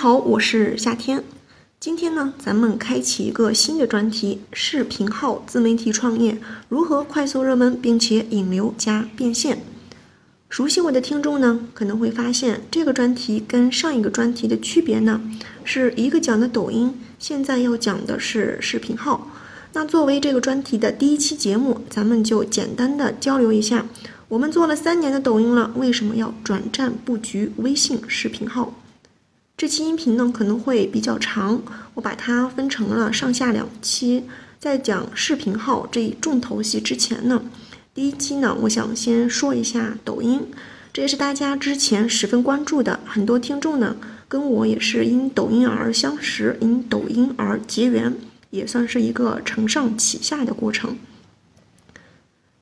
好，我是夏天。今天呢，咱们开启一个新的专题：视频号自媒体创业如何快速热门，并且引流加变现。熟悉我的听众呢，可能会发现这个专题跟上一个专题的区别呢，是一个讲的抖音，现在要讲的是视频号。那作为这个专题的第一期节目，咱们就简单的交流一下，我们做了三年的抖音了，为什么要转战布局微信视频号？这期音频呢可能会比较长，我把它分成了上下两期。在讲视频号这一重头戏之前呢，第一期呢，我想先说一下抖音，这也是大家之前十分关注的。很多听众呢跟我也是因抖音而相识，因抖音而结缘，也算是一个承上启下的过程。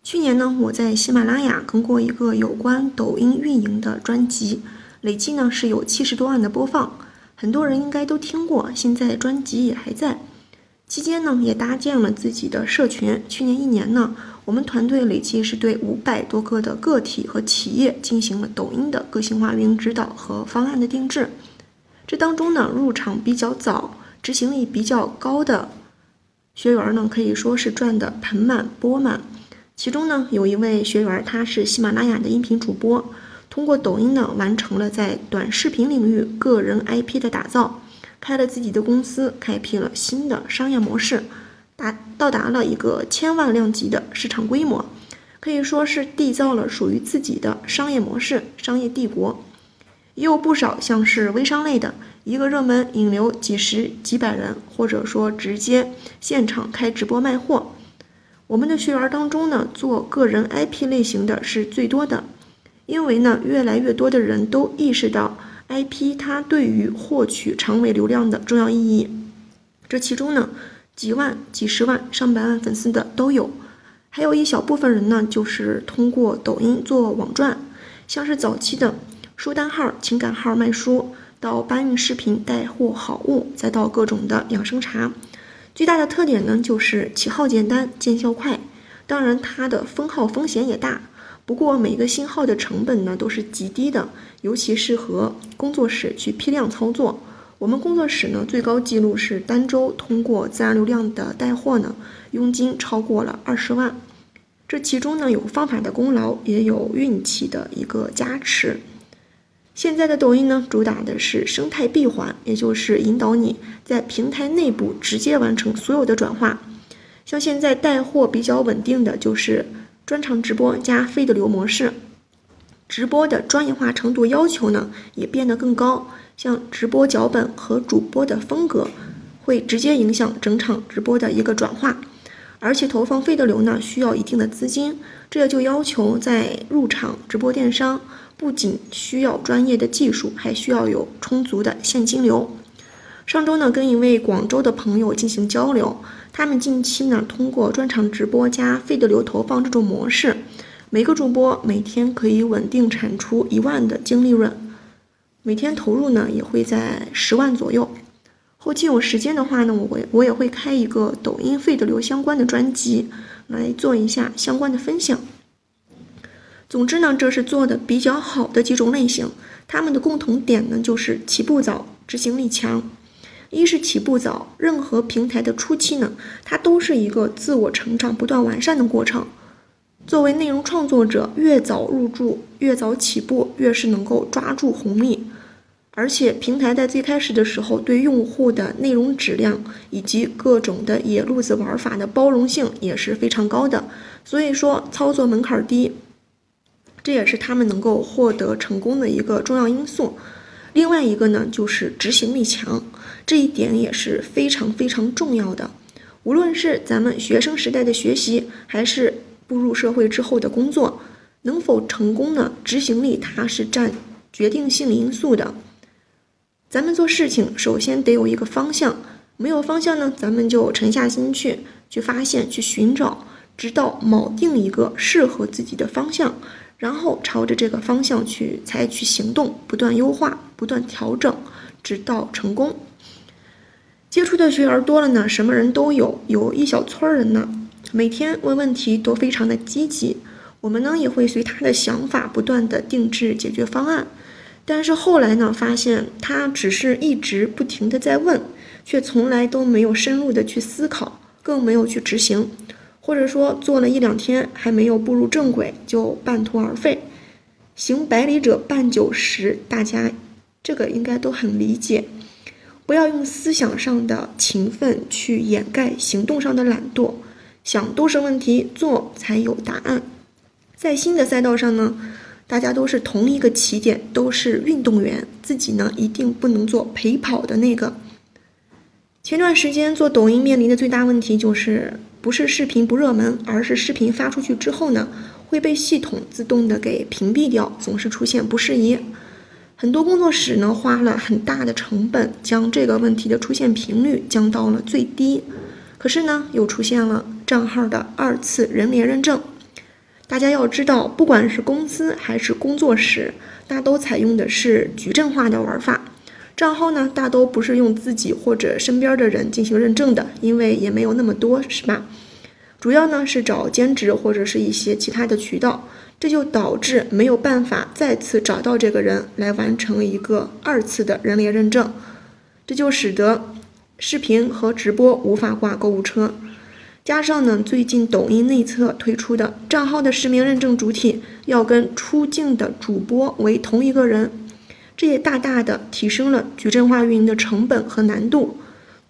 去年呢，我在喜马拉雅更过一个有关抖音运营的专辑。累计呢是有七十多万的播放，很多人应该都听过，现在专辑也还在。期间呢也搭建了自己的社群，去年一年呢，我们团队累计是对五百多个的个体和企业进行了抖音的个性化运营指导和方案的定制。这当中呢入场比较早、执行力比较高的学员呢可以说是赚的盆满钵满。其中呢有一位学员，他是喜马拉雅的音频主播。通过抖音呢，完成了在短视频领域个人 IP 的打造，开了自己的公司，开辟了新的商业模式，达到达了一个千万量级的市场规模，可以说是缔造了属于自己的商业模式、商业帝国。也有不少像是微商类的，一个热门引流几十几百人，或者说直接现场开直播卖货。我们的学员当中呢，做个人 IP 类型的是最多的。因为呢，越来越多的人都意识到 IP 它对于获取长尾流量的重要意义。这其中呢，几万、几十万、上百万粉丝的都有，还有一小部分人呢，就是通过抖音做网赚，像是早期的书单号、情感号卖书，到搬运视频带货好物，再到各种的养生茶。最大的特点呢，就是起号简单、见效快，当然它的封号风险也大。不过每个新号的成本呢都是极低的，尤其适合工作室去批量操作。我们工作室呢最高记录是单周通过自然流量的带货呢，佣金超过了二十万。这其中呢有方法的功劳，也有运气的一个加持。现在的抖音呢主打的是生态闭环，也就是引导你在平台内部直接完成所有的转化。像现在带货比较稳定的就是。专场直播加非的流模式，直播的专业化程度要求呢也变得更高。像直播脚本和主播的风格，会直接影响整场直播的一个转化。而且投放费的流呢需要一定的资金，这也就要求在入场直播电商，不仅需要专业的技术，还需要有充足的现金流。上周呢跟一位广州的朋友进行交流。他们近期呢，通过专场直播加费的流投放这种模式，每个主播每天可以稳定产出一万的净利润，每天投入呢也会在十万左右。后期有时间的话呢，我会我也会开一个抖音费的流相关的专辑来做一下相关的分享。总之呢，这是做的比较好的几种类型，他们的共同点呢就是起步早，执行力强。一是起步早，任何平台的初期呢，它都是一个自我成长、不断完善的过程。作为内容创作者，越早入驻、越早起步，越是能够抓住红利。而且，平台在最开始的时候，对用户的内容质量以及各种的野路子玩法的包容性也是非常高的。所以说，操作门槛低，这也是他们能够获得成功的一个重要因素。另外一个呢，就是执行力强。这一点也是非常非常重要的。无论是咱们学生时代的学习，还是步入社会之后的工作，能否成功呢？执行力它是占决定性因素的。咱们做事情首先得有一个方向，没有方向呢，咱们就沉下心去，去发现，去寻找，直到铆定一个适合自己的方向，然后朝着这个方向去采取行动，不断优化，不断调整，直到成功。接触的学员多了呢，什么人都有，有一小撮人呢，每天问问题都非常的积极。我们呢也会随他的想法不断的定制解决方案。但是后来呢，发现他只是一直不停的在问，却从来都没有深入的去思考，更没有去执行，或者说做了一两天还没有步入正轨就半途而废。行百里者半九十，大家这个应该都很理解。不要用思想上的勤奋去掩盖行动上的懒惰，想都是问题，做才有答案。在新的赛道上呢，大家都是同一个起点，都是运动员，自己呢一定不能做陪跑的那个。前段时间做抖音面临的最大问题就是，不是视频不热门，而是视频发出去之后呢，会被系统自动的给屏蔽掉，总是出现不适宜。很多工作室呢花了很大的成本，将这个问题的出现频率降到了最低，可是呢又出现了账号的二次人脸认证。大家要知道，不管是公司还是工作室，大都采用的是矩阵化的玩法。账号呢大都不是用自己或者身边的人进行认证的，因为也没有那么多，是吧？主要呢是找兼职或者是一些其他的渠道。这就导致没有办法再次找到这个人来完成一个二次的人脸认证，这就使得视频和直播无法挂购物车。加上呢，最近抖音内测推出的账号的实名认证主体要跟出镜的主播为同一个人，这也大大的提升了矩阵化运营的成本和难度。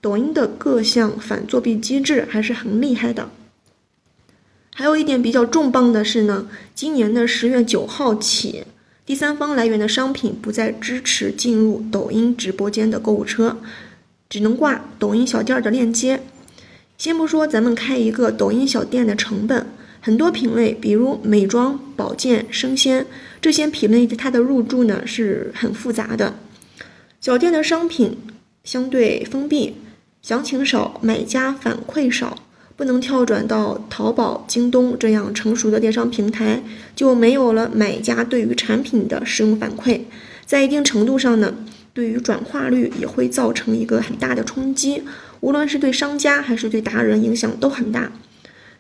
抖音的各项反作弊机制还是很厉害的。还有一点比较重磅的是呢，今年的十月九号起，第三方来源的商品不再支持进入抖音直播间的购物车，只能挂抖音小店的链接。先不说咱们开一个抖音小店的成本，很多品类，比如美妆、保健、生鲜这些品类，它的入驻呢是很复杂的。小店的商品相对封闭，详情少，买家反馈少。不能跳转到淘宝、京东这样成熟的电商平台，就没有了买家对于产品的使用反馈，在一定程度上呢，对于转化率也会造成一个很大的冲击，无论是对商家还是对达人影响都很大。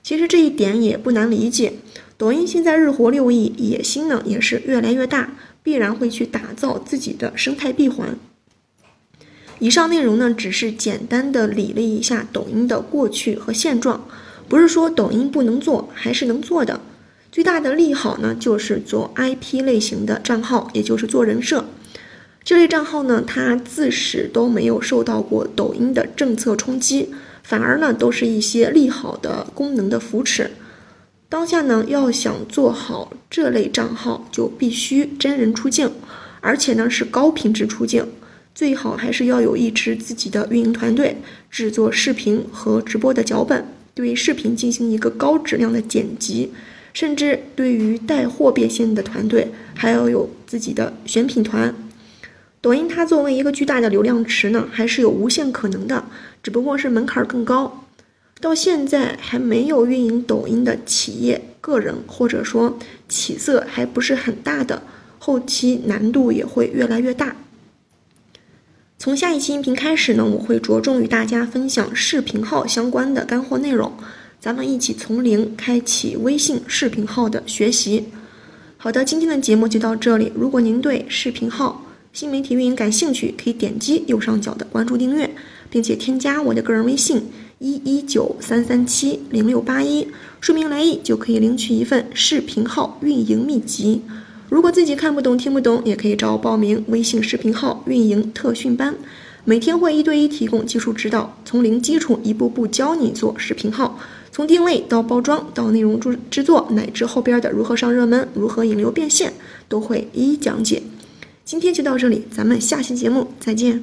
其实这一点也不难理解，抖音现在日活六亿，野心呢也是越来越大，必然会去打造自己的生态闭环。以上内容呢，只是简单的理了一下抖音的过去和现状，不是说抖音不能做，还是能做的。最大的利好呢，就是做 IP 类型的账号，也就是做人设。这类账号呢，它自始都没有受到过抖音的政策冲击，反而呢，都是一些利好的功能的扶持。当下呢，要想做好这类账号，就必须真人出镜，而且呢，是高品质出镜。最好还是要有一支自己的运营团队，制作视频和直播的脚本，对视频进行一个高质量的剪辑，甚至对于带货变现的团队，还要有自己的选品团。抖音它作为一个巨大的流量池呢，还是有无限可能的，只不过是门槛更高。到现在还没有运营抖音的企业、个人，或者说起色还不是很大的，后期难度也会越来越大。从下一期音频开始呢，我会着重与大家分享视频号相关的干货内容，咱们一起从零开启微信视频号的学习。好的，今天的节目就到这里。如果您对视频号新媒体运营感兴趣，可以点击右上角的关注订阅，并且添加我的个人微信一一九三三七零六八一，说明来意就可以领取一份视频号运营秘籍。如果自己看不懂、听不懂，也可以找我报名微信视频号运营特训班，每天会一对一提供技术指导，从零基础一步步教你做视频号，从定位到包装到内容制制作，乃至后边的如何上热门、如何引流变现，都会一一讲解。今天就到这里，咱们下期节目再见。